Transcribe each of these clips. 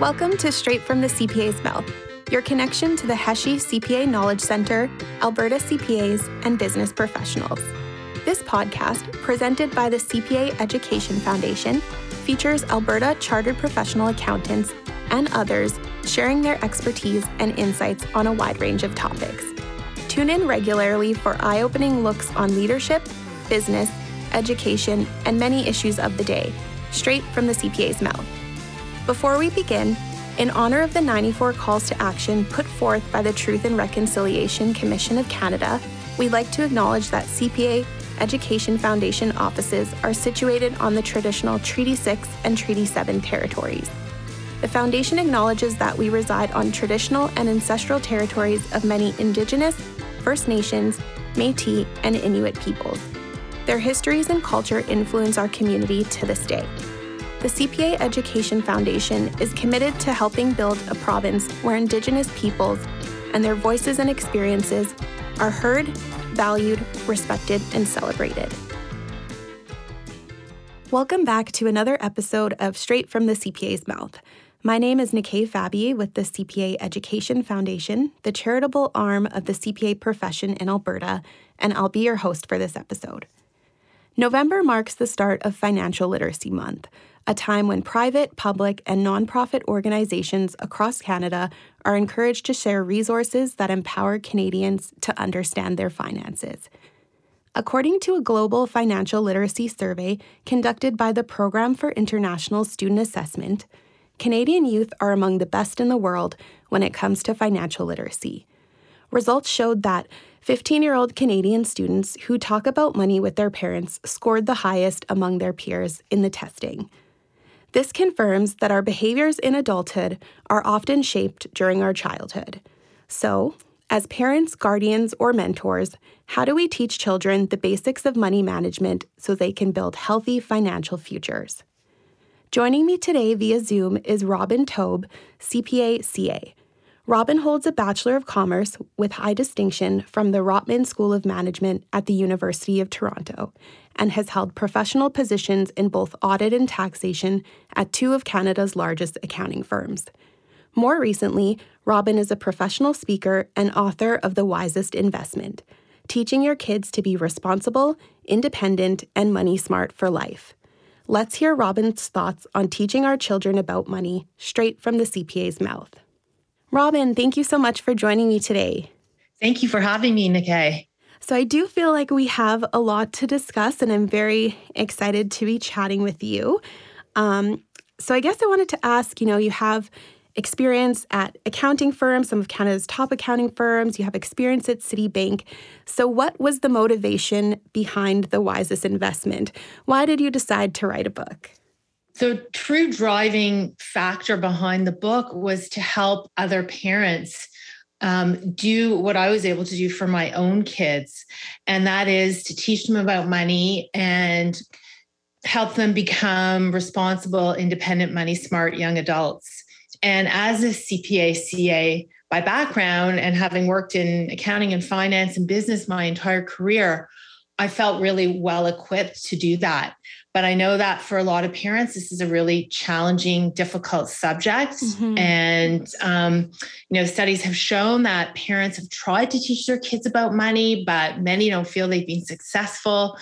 Welcome to Straight from the CPA's Mouth, your connection to the Hesje CPA Knowledge Center, Alberta CPAs, and business professionals. This podcast, presented by the CPA Education Foundation, features Alberta Chartered Professional Accountants and others sharing their expertise and insights on a wide range of topics. Tune in regularly for eye opening looks on leadership, business, education, and many issues of the day, straight from the CPA's mouth. Before we begin, in honor of the 94 calls to action put forth by the Truth and Reconciliation Commission of Canada, we'd like to acknowledge that CPA Education Foundation offices are situated on the traditional Treaty 6 and Treaty 7 territories. The Foundation acknowledges that we reside on traditional and ancestral territories of many Indigenous, First Nations, Metis, and Inuit peoples. Their histories and culture influence our community to this day. The CPA Education Foundation is committed to helping build a province where Indigenous peoples and their voices and experiences are heard, valued, respected, and celebrated. Welcome back to another episode of Straight from the CPA's Mouth. My name is Nikay Fabi with the CPA Education Foundation, the charitable arm of the CPA profession in Alberta, and I'll be your host for this episode. November marks the start of Financial Literacy Month, a time when private, public, and nonprofit organizations across Canada are encouraged to share resources that empower Canadians to understand their finances. According to a global financial literacy survey conducted by the Program for International Student Assessment, Canadian youth are among the best in the world when it comes to financial literacy. Results showed that 15 year old Canadian students who talk about money with their parents scored the highest among their peers in the testing. This confirms that our behaviors in adulthood are often shaped during our childhood. So, as parents, guardians, or mentors, how do we teach children the basics of money management so they can build healthy financial futures? Joining me today via Zoom is Robin Taub, CPA CA. Robin holds a Bachelor of Commerce with high distinction from the Rotman School of Management at the University of Toronto and has held professional positions in both audit and taxation at two of Canada's largest accounting firms. More recently, Robin is a professional speaker and author of The Wisest Investment, teaching your kids to be responsible, independent, and money smart for life. Let's hear Robin's thoughts on teaching our children about money straight from the CPA's mouth. Robin, thank you so much for joining me today. Thank you for having me, Nikay. So, I do feel like we have a lot to discuss, and I'm very excited to be chatting with you. Um, so, I guess I wanted to ask you know, you have experience at accounting firms, some of Canada's top accounting firms, you have experience at Citibank. So, what was the motivation behind the wisest investment? Why did you decide to write a book? The true driving factor behind the book was to help other parents um, do what I was able to do for my own kids, and that is to teach them about money and help them become responsible, independent, money smart young adults. And as a CPA CA by background and having worked in accounting and finance and business my entire career, I felt really well equipped to do that. But I know that for a lot of parents, this is a really challenging, difficult subject. Mm-hmm. And, um, you know, studies have shown that parents have tried to teach their kids about money, but many don't feel they've been successful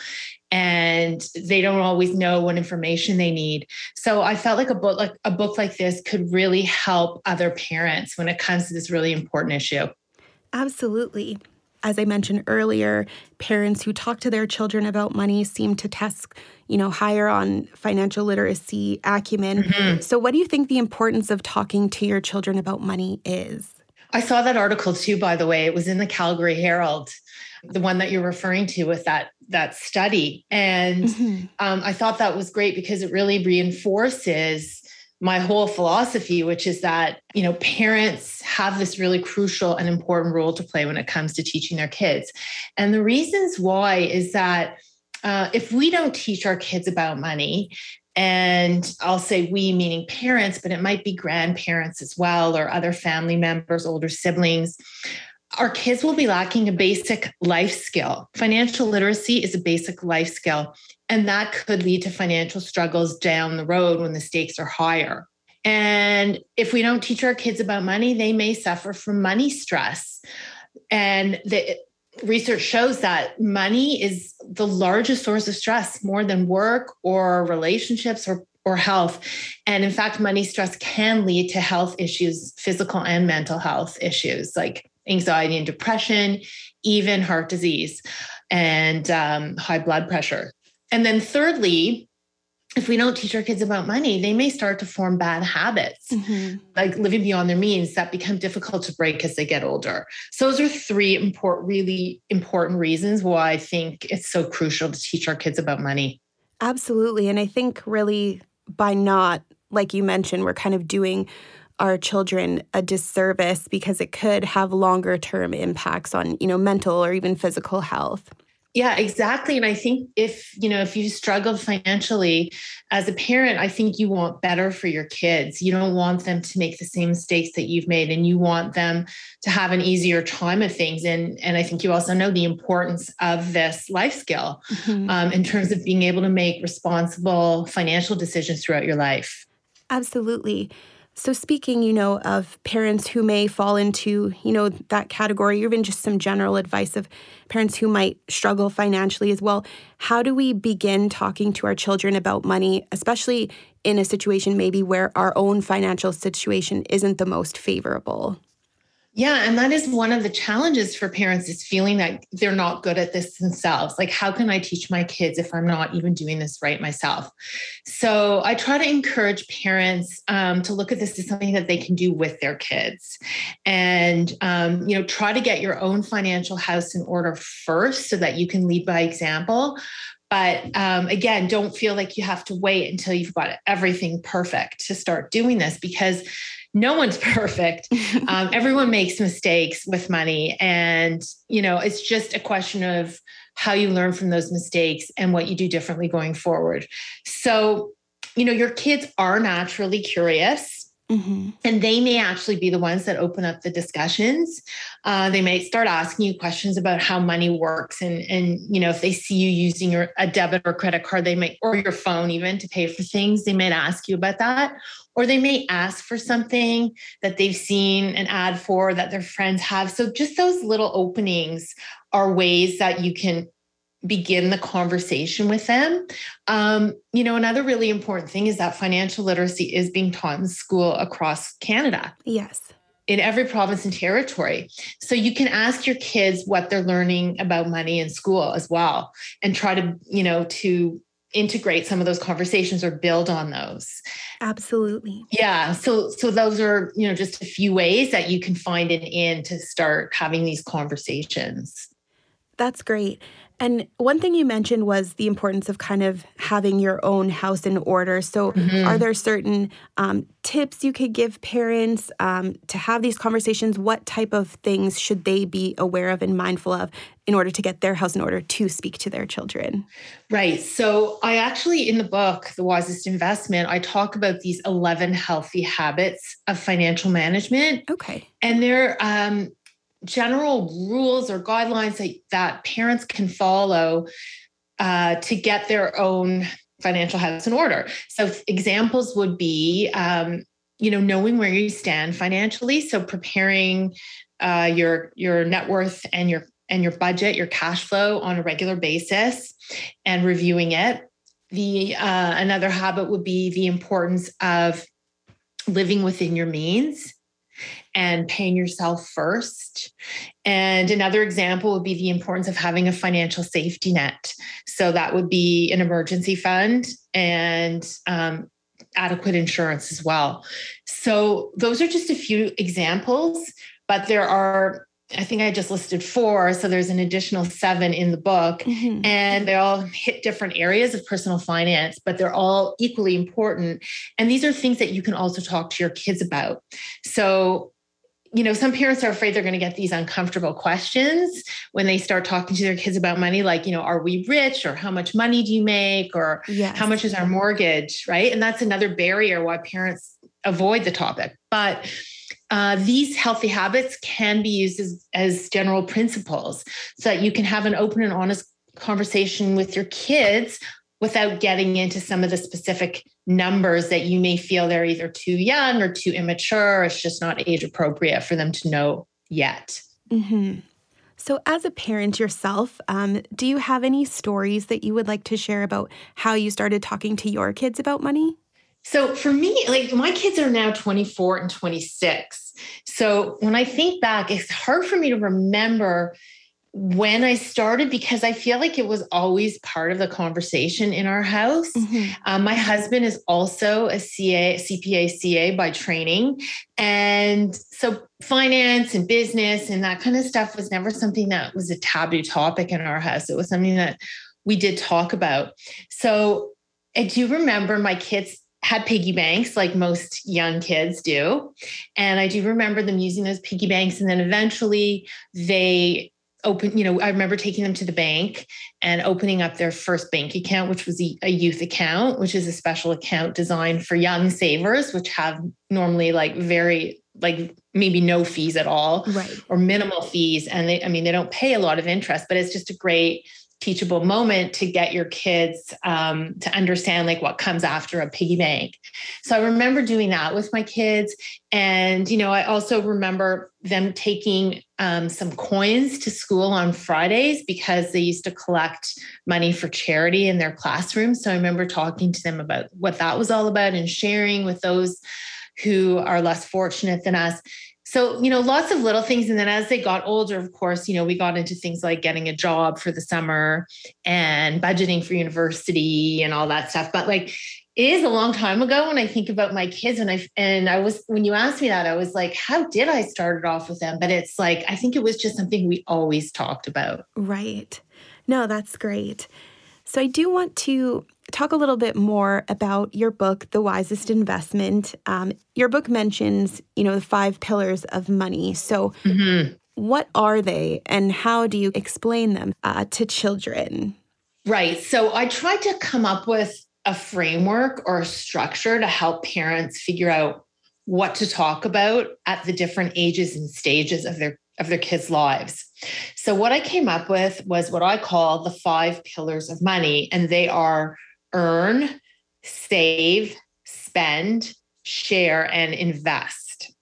and they don't always know what information they need. So I felt like a book like a book like this could really help other parents when it comes to this really important issue. Absolutely as I mentioned earlier, parents who talk to their children about money seem to test, you know, higher on financial literacy acumen. Mm-hmm. So what do you think the importance of talking to your children about money is? I saw that article too, by the way. It was in the Calgary Herald, the one that you're referring to with that that study. And mm-hmm. um, I thought that was great because it really reinforces my whole philosophy, which is that, you know, parents have this really crucial and important role to play when it comes to teaching their kids. And the reasons why is that uh, if we don't teach our kids about money, and I'll say we, meaning parents, but it might be grandparents as well, or other family members, older siblings. Our kids will be lacking a basic life skill. Financial literacy is a basic life skill. And that could lead to financial struggles down the road when the stakes are higher. And if we don't teach our kids about money, they may suffer from money stress. And the research shows that money is the largest source of stress more than work or relationships or or health. And in fact, money stress can lead to health issues, physical and mental health issues like anxiety and depression, even heart disease and um, high blood pressure. And then, thirdly, if we don't teach our kids about money, they may start to form bad habits, mm-hmm. like living beyond their means that become difficult to break as they get older. So those are three important, really important reasons why I think it's so crucial to teach our kids about money. Absolutely. And I think really by not, like you mentioned, we're kind of doing our children a disservice because it could have longer term impacts on, you know, mental or even physical health. Yeah, exactly. And I think if, you know, if you struggled financially as a parent, I think you want better for your kids. You don't want them to make the same mistakes that you've made and you want them to have an easier time of things. And, and I think you also know the importance of this life skill mm-hmm. um, in terms of being able to make responsible financial decisions throughout your life. Absolutely. So, speaking, you know, of parents who may fall into, you know, that category, or even just some general advice of parents who might struggle financially as well, how do we begin talking to our children about money, especially in a situation maybe where our own financial situation isn't the most favorable? Yeah, and that is one of the challenges for parents is feeling that they're not good at this themselves. Like, how can I teach my kids if I'm not even doing this right myself? So I try to encourage parents um, to look at this as something that they can do with their kids, and um, you know, try to get your own financial house in order first, so that you can lead by example. But um, again, don't feel like you have to wait until you've got everything perfect to start doing this because no one's perfect. Um, everyone makes mistakes with money. And, you know, it's just a question of how you learn from those mistakes and what you do differently going forward. So, you know, your kids are naturally curious. Mm-hmm. And they may actually be the ones that open up the discussions. Uh, they may start asking you questions about how money works, and and you know if they see you using your a debit or credit card, they might or your phone even to pay for things. They might ask you about that, or they may ask for something that they've seen an ad for that their friends have. So just those little openings are ways that you can begin the conversation with them. Um, you know, another really important thing is that financial literacy is being taught in school across Canada. Yes. In every province and territory. So you can ask your kids what they're learning about money in school as well and try to, you know, to integrate some of those conversations or build on those. Absolutely. Yeah. So so those are, you know, just a few ways that you can find an in to start having these conversations. That's great. And one thing you mentioned was the importance of kind of having your own house in order. So, mm-hmm. are there certain um, tips you could give parents um, to have these conversations? What type of things should they be aware of and mindful of in order to get their house in order to speak to their children? Right. So, I actually, in the book, The Wisest Investment, I talk about these 11 healthy habits of financial management. Okay. And they're, um, general rules or guidelines that, that parents can follow uh, to get their own financial house in order. So examples would be, um, you know, knowing where you stand financially. So preparing uh, your your net worth and your and your budget, your cash flow on a regular basis, and reviewing it. The uh, another habit would be the importance of living within your means and paying yourself first. And another example would be the importance of having a financial safety net. So that would be an emergency fund and um, adequate insurance as well. So those are just a few examples, but there are I think I just listed four. So there's an additional seven in the book, mm-hmm. and they all hit different areas of personal finance, but they're all equally important. And these are things that you can also talk to your kids about. So, you know, some parents are afraid they're going to get these uncomfortable questions when they start talking to their kids about money, like, you know, are we rich or how much money do you make or yes. how much is our mortgage? Right. And that's another barrier why parents avoid the topic. But uh, these healthy habits can be used as, as general principles so that you can have an open and honest conversation with your kids without getting into some of the specific numbers that you may feel they're either too young or too immature. Or it's just not age appropriate for them to know yet. Mm-hmm. So, as a parent yourself, um, do you have any stories that you would like to share about how you started talking to your kids about money? So, for me, like my kids are now 24 and 26. So, when I think back, it's hard for me to remember when I started because I feel like it was always part of the conversation in our house. Mm-hmm. Um, my husband is also a CA, CPA, CA by training. And so finance and business and that kind of stuff was never something that was a taboo topic in our house. It was something that we did talk about. So I do remember my kids had piggy banks like most young kids do. And I do remember them using those piggy banks. And then eventually they open, you know, I remember taking them to the bank and opening up their first bank account, which was a, youth account, which is a special account designed for young savers, which have normally like very like maybe no fees at all right. or minimal fees and they i mean they don't pay a lot of interest but it's just a great teachable moment to get your kids um, to understand like what comes after a piggy bank. So i remember doing that with my kids. And you know i also remember them taking um, some coins to school on fridays because they used to collect money for charity in their classroom. So i remember talking to them about what that was all about and sharing with those who are less fortunate than us so you know lots of little things. And then as they got older of course you know we got into things like getting a job for the summer and budgeting for university and all that stuff. But like it is a long time ago when i think about my kids. And i and i was when you asked me that i was like how did i start it off with them? But it's like i think it was just something we always talked about. Right. No that's great so i do want to talk a little bit more about your book, The Wisest Investment. Um, your book mentions, you know, the five pillars of money. So, mm-hmm. what are they, and how do you explain them uh, to children? Right. So, I tried to come up with a framework or a structure to help parents figure out what to talk about at the different ages and stages of their of their kids' lives. So what I came up with was what I call the five pillars of money and they are earn, save, spend, share, and invest.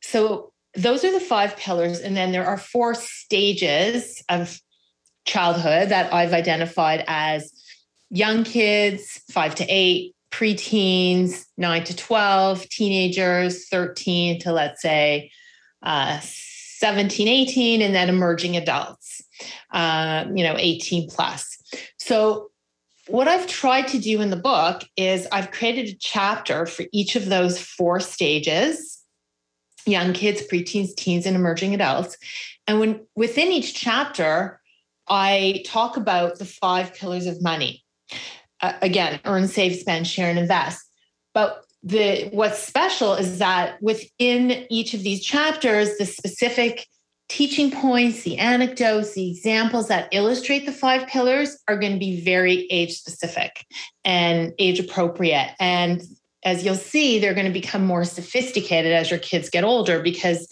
So those are the five pillars. And then there are four stages of childhood that I've identified as young kids, five to eight, preteens, nine to 12, teenagers, 13 to let's say uh, 17, 18, and then emerging adults, uh, you know, 18 plus. So what I've tried to do in the book is I've created a chapter for each of those four stages young kids, preteens, teens, and emerging adults. And when within each chapter, I talk about the five pillars of money. Uh, again, earn, save, spend, share, and invest. But the what's special is that within each of these chapters, the specific teaching points, the anecdotes, the examples that illustrate the five pillars are going to be very age specific and age appropriate. And as you'll see, they're going to become more sophisticated as your kids get older because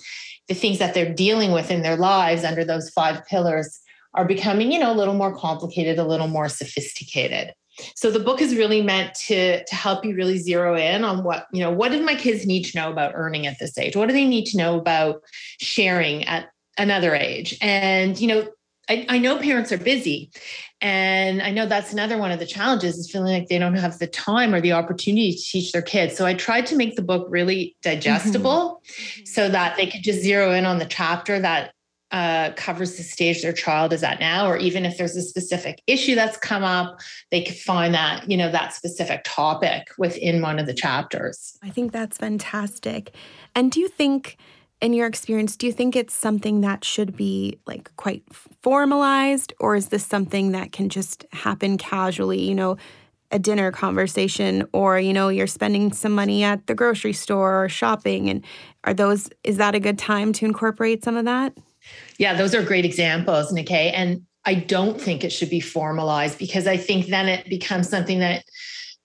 the things that they're dealing with in their lives under those five pillars are becoming, you know, a little more complicated, a little more sophisticated. So the book is really meant to to help you really zero in on what, you know, what do my kids need to know about earning at this age? What do they need to know about sharing at another age. And, you know, I, I, know parents are busy. And I know that's another one of the challenges is feeling like they don't have the time or the opportunity to teach their kids. So I tried to make the book really digestible mm-hmm. so that they could just zero in on the chapter that uh, covers the stage their child is at now, or even if there's a specific issue that's come up, they could find that, you know, that specific topic within one of the chapters. I think that's fantastic. And do you think in your experience, do you think it's something that should be like quite formalized, or is this something that can just happen casually? You know, a dinner conversation, or you know, you're spending some money at the grocery store or shopping, and are those is that a good time to incorporate some of that? Yeah, those are great examples, Nikay. And I don't think it should be formalized because I think then it becomes something that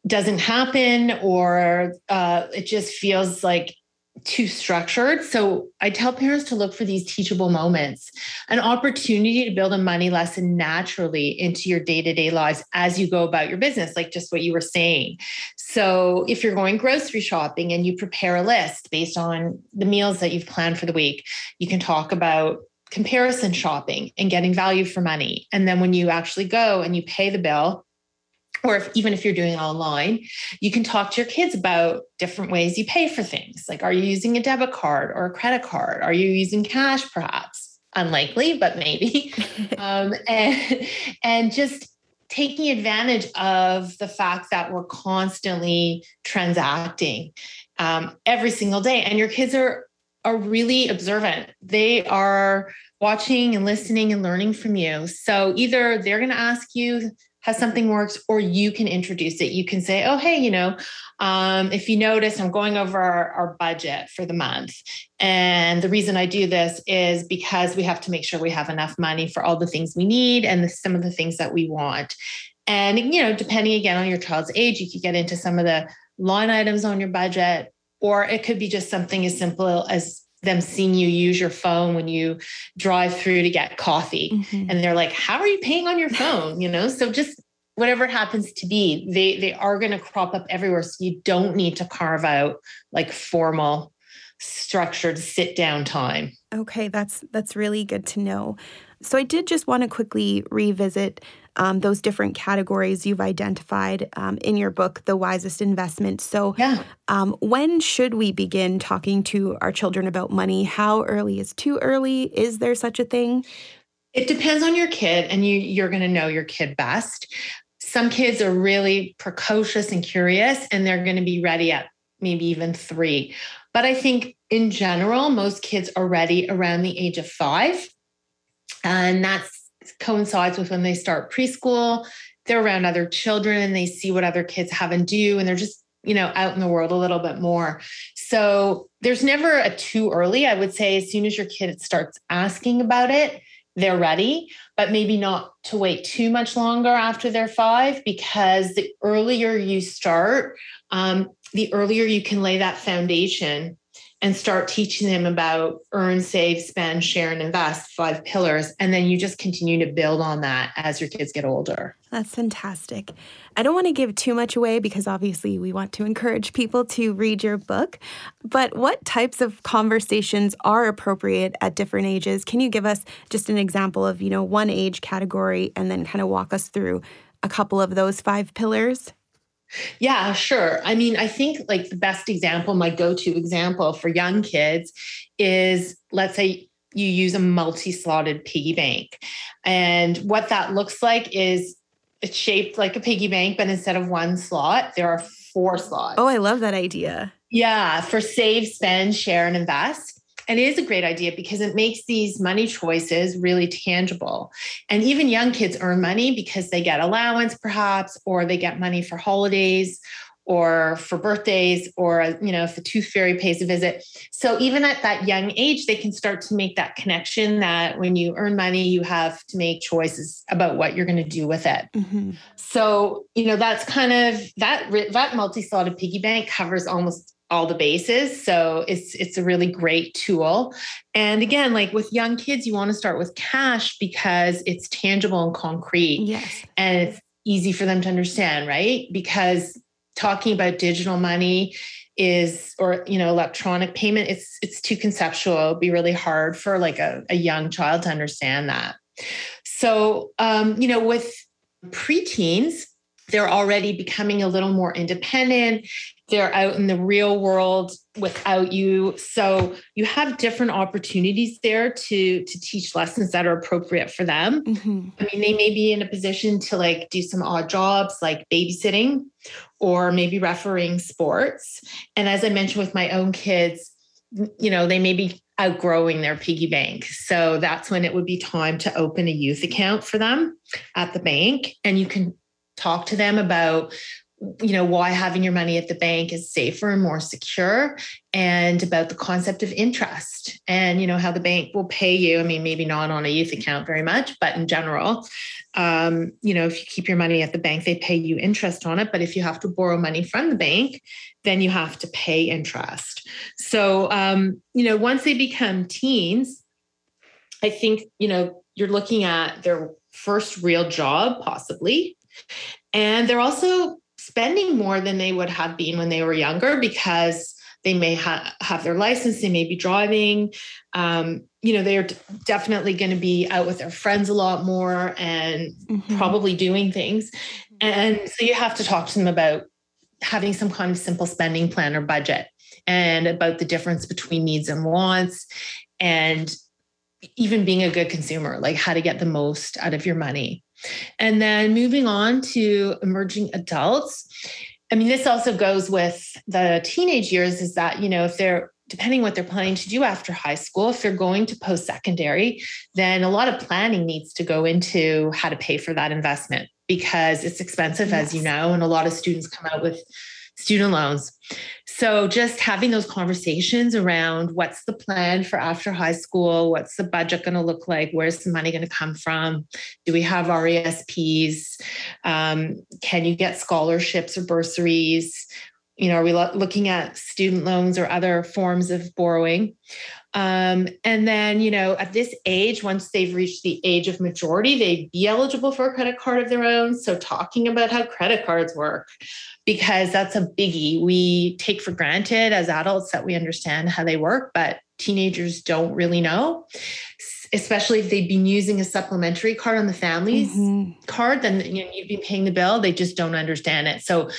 doesn't happen, or uh, it just feels like too structured. So I tell parents to look for these teachable moments, an opportunity to build a money lesson naturally into your day to day lives as you go about your business, like just what you were saying. So if you're going grocery shopping and you prepare a list based on the meals that you've planned for the week, you can talk about comparison shopping and getting value for money. And then when you actually go and you pay the bill, or if, even if you're doing it online, you can talk to your kids about different ways you pay for things. Like, are you using a debit card or a credit card? Are you using cash, perhaps? Unlikely, but maybe. um, and, and just taking advantage of the fact that we're constantly transacting um, every single day. And your kids are are really observant. They are watching and listening and learning from you. So either they're going to ask you how something works, or you can introduce it. You can say, oh, hey, you know, um, if you notice, I'm going over our, our budget for the month. And the reason I do this is because we have to make sure we have enough money for all the things we need and the, some of the things that we want. And, you know, depending again on your child's age, you could get into some of the line items on your budget, or it could be just something as simple as them seeing you use your phone when you drive through to get coffee. Mm-hmm. and they're like how are you paying on your phone? You know? So just whatever it happens to be they they are going to crop up everywhere. So you don't need to carve out like formal structured sit down time. Okay that's that's really good to know. So i did just want to quickly revisit um, those different categories you've identified um, in your book, The Wisest Investment. So, yeah. um, when should we begin talking to our children about money? How early is too early? Is there such a thing? It depends on your kid, and you, you're going to know your kid best. Some kids are really precocious and curious, and they're going to be ready at maybe even three. But I think in general, most kids are ready around the age of five. And that's coincides with when they start preschool. They're around other children and they see what other kids have and do, and they're just, you know, out in the world a little bit more. So there's never a too early. I would say as soon as your kid starts asking about it, they're ready, but maybe not to wait too much longer after they're five, because the earlier you start, um, the earlier you can lay that foundation and start teaching them about earn, save, spend, share, and invest five pillars. And then you just continue to build on that as your kids get older. That's fantastic. I don't want to give too much away because obviously we want to encourage people to read your book. But what types of conversations are appropriate at different ages? Can you give us just an example of, you know, one age category and then kind of walk us through a couple of those five pillars? Yeah, sure. I mean, I think like the best example, my go to example for young kids is let's say you use a multi slotted piggy bank. And what that looks like is it's shaped like a piggy bank, but instead of one slot, there are four slots. Oh, I love that idea. Yeah, for save, spend, share, and invest. And it is a great idea because it makes these money choices really tangible. And even young kids earn money because they get allowance, perhaps, or they get money for holidays or for birthdays or you know if the tooth fairy pays a visit so even at that young age they can start to make that connection that when you earn money you have to make choices about what you're going to do with it mm-hmm. so you know that's kind of that that multi-slotted piggy bank covers almost all the bases. So it's it's a really great tool. And again, like with young kids, you want to start with cash because it's tangible and concrete. Yes. And it's easy for them to understand, right? Because talking about digital money is or you know electronic payment it's it's too conceptual it'd be really hard for like a, a young child to understand that so um you know with preteens they're already becoming a little more independent they're out in the real world without you. So you have different opportunities there to to teach lessons that are appropriate for them. Mm-hmm. i mean they may be in a position to like do some odd jobs like babysitting or maybe refereeing sports. And as i mentioned with my own kids you know they may be outgrowing their piggy bank. So that's when it would be time to open a youth account for them at the bank. And you can talk to them about you know why having your money at the bank is safer and more secure and about the concept of interest and you know how the bank will pay you. I mean maybe not on a youth account very much but in general um, you know if you keep your money at the bank they pay you interest on it. But if you have to borrow money from the bank then you have to pay interest. So um, you know once they become teens i think you know you're looking at their first real job possibly. And they're also spending more than they would have been when they were younger because they may ha- have their license, they may be driving. Um, you know, they're definitely going to be out with their friends a lot more and mm-hmm. probably doing things. And so you have to talk to them about having some kind of simple spending plan or budget and about the difference between needs and wants and even being a good consumer, like how to get the most out of your money. And then moving on to emerging adults. I mean, this also goes with the teenage years is that, you know, if they're depending what they're planning to do after high school, if they're going to post secondary, then a lot of planning needs to go into how to pay for that investment because it's expensive, yes. as you know, and a lot of students come out with student loans. So just having those conversations around what's the plan for after high school? What's the budget going to look like? Where's the money going to come from? Do we have RESPs? Um, can you get scholarships or bursaries? You know, are we lo- looking at student loans or other forms of borrowing? Um, and then, you know, at this age, once they've reached the age of majority, they'd be eligible for a credit card of their own. So, talking about how credit cards work, because that's a biggie. We take for granted as adults that we understand how they work, but teenagers don't really know especially if they've been using a supplementary card on the family's mm-hmm. card then you know, you've been paying the bill they just don't understand it so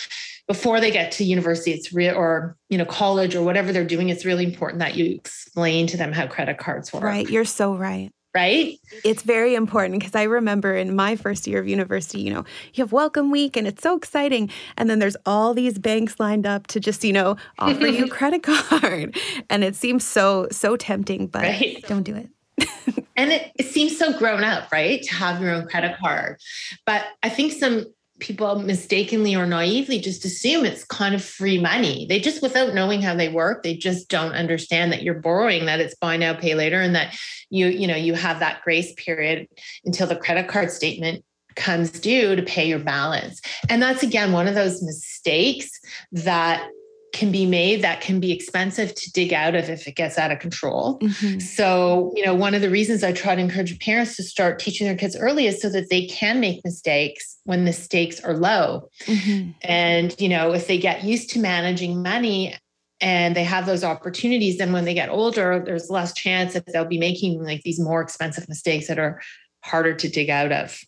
before they get to university it's real or you know college or whatever they're doing it's really important that you explain to them how credit cards work right you're so right right? It's very important because I remember in my first year of university, you know, you have welcome week and it's so exciting. And then there's all these banks lined up to just, you know, offer you a credit card. And it seems so, so tempting, but right. don't do it. and it, it seems so grown up, right? To have your own credit card. But I think some people mistakenly or naively just assume it's kind of free money. They just, without knowing how they work, they just don't understand that you're borrowing, that it's buy now, pay later, and that you, you know, you have that grace period until the credit card statement comes due to pay your balance. And that's again one of those mistakes that can be made that can be expensive to dig out of if it gets out of control. Mm-hmm. So, you know, one of the reasons I try to encourage parents to start teaching their kids early is so that they can make mistakes when the stakes are low. Mm-hmm. And, you know, if they get used to managing money and they have those opportunities, then when they get older, there's less chance that they'll be making like these more expensive mistakes that are harder to dig out of.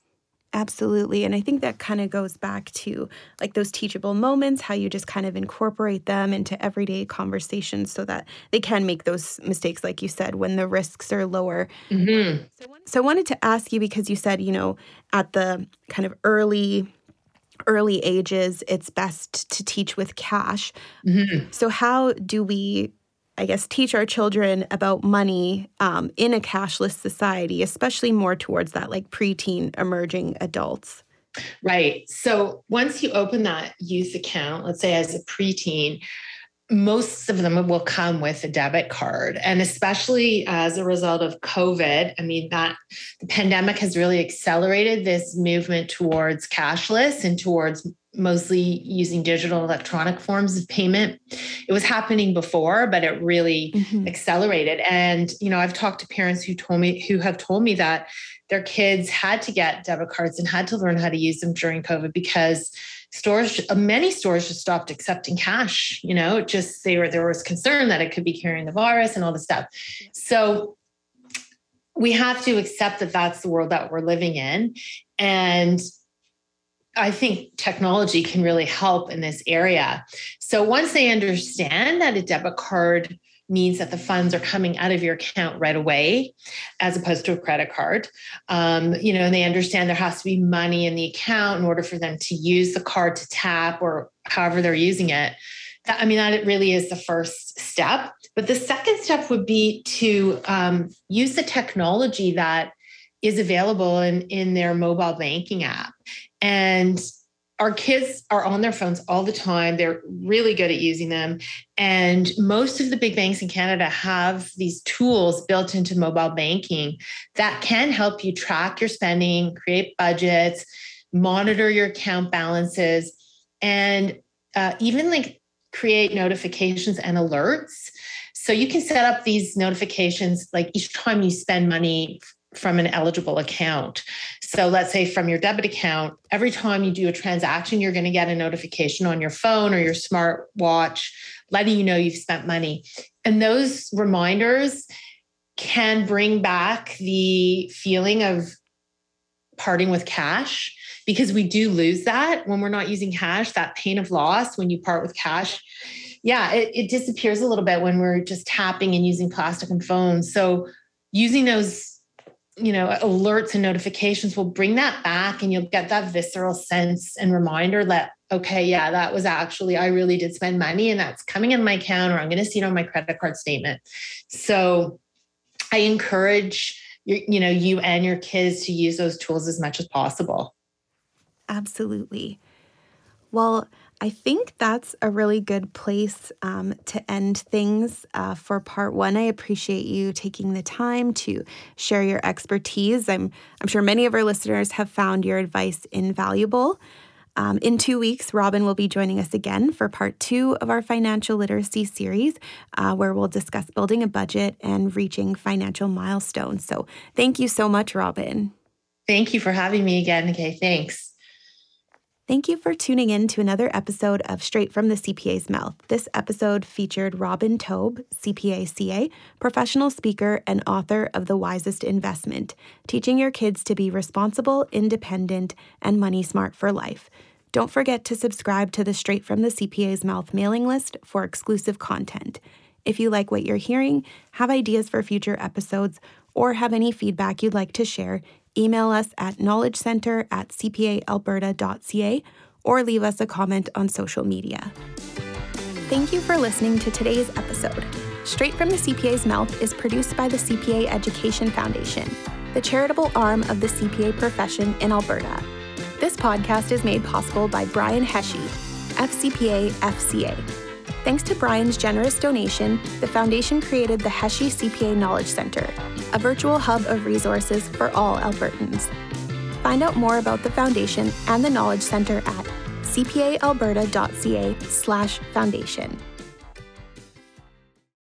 Absolutely. And I think that kind of goes back to like those teachable moments, how you just kind of incorporate them into everyday conversations so that they can make those mistakes, like you said, when the risks are lower. Mm-hmm. So I wanted to ask you because you said, you know, at the kind of early early ages it's best to teach with cash mm-hmm. so how do we I guess, teach our children about money um, in a cashless society, especially more towards that like preteen emerging adults? Right. So once you open that youth account, let's say as a preteen, most of them will come with a debit card. And especially as a result of COVID, I mean, that the pandemic has really accelerated this movement towards cashless and towards mostly using digital electronic forms of payment. It was happening before, but it really mm-hmm. accelerated. And, you know, I've talked to parents who told me, who have told me that their kids had to get debit cards and had to learn how to use them during COVID because stores many stores just stopped accepting cash you know just they were there was concern that it could be carrying the virus and all the stuff so we have to accept that that's the world that we're living in and I think technology can really help in this area. So once they understand that a debit card means that the funds are coming out of your account right away as opposed to a credit card um, you know and they understand there has to be money in the account in order for them to use the card to tap or however they're using it that, i mean that really is the first step but the second step would be to um, use the technology that is available in, in their mobile banking app and our kids are on their phones all the time. They're really good at using them. And most of the big banks in Canada have these tools built into mobile banking that can help you track your spending, create budgets, monitor your account balances, and uh, even like create notifications and alerts. So you can set up these notifications like each time you spend money from an eligible account. So let's say from your debit account, every time you do a transaction, you're going to get a notification on your phone or your smart watch letting you know you've spent money. And those reminders can bring back the feeling of parting with cash because we do lose that when we're not using cash, that pain of loss when you part with cash. Yeah, it, it disappears a little bit when we're just tapping and using plastic and phones. So using those you know alerts and notifications will bring that back and you'll get that visceral sense and reminder that okay yeah that was actually i really did spend money and that's coming in my account or i'm going to see it on my credit card statement. So i encourage your, you know you and your kids to use those tools as much as possible. Absolutely. Well I think that's a really good place um, to end things uh, for part one. I appreciate you taking the time to share your expertise. I'm, I'm sure many of our listeners have found your advice invaluable. Um, in two weeks, Robin will be joining us again for part two of our financial literacy series, uh, where we'll discuss building a budget and reaching financial milestones. So, thank you so much, Robin. Thank you for having me again. Okay, thanks. Thank you for tuning in to another episode of Straight from the CPA's Mouth. This episode featured Robin Taub, CPA CA, professional speaker and author of The Wisest Investment, teaching your kids to be responsible, independent, and money smart for life. Don't forget to subscribe to the Straight from the CPA's Mouth mailing list for exclusive content. If you like what you're hearing, have ideas for future episodes, or have any feedback you'd like to share, email us at knowledgecenter at cpaalberta.ca or leave us a comment on social media. Thank you for listening to today's episode. Straight from the CPA's Mouth is produced by the CPA Education Foundation, the charitable arm of the CPA profession in Alberta. This podcast is made possible by Brian Hesje, FCPA FCA. Thanks to Brian's generous donation, the Foundation created the Hesje CPA Knowledge Center, a virtual hub of resources for all Albertans. Find out more about the Foundation and the Knowledge Center at cpaalberta.ca/foundation.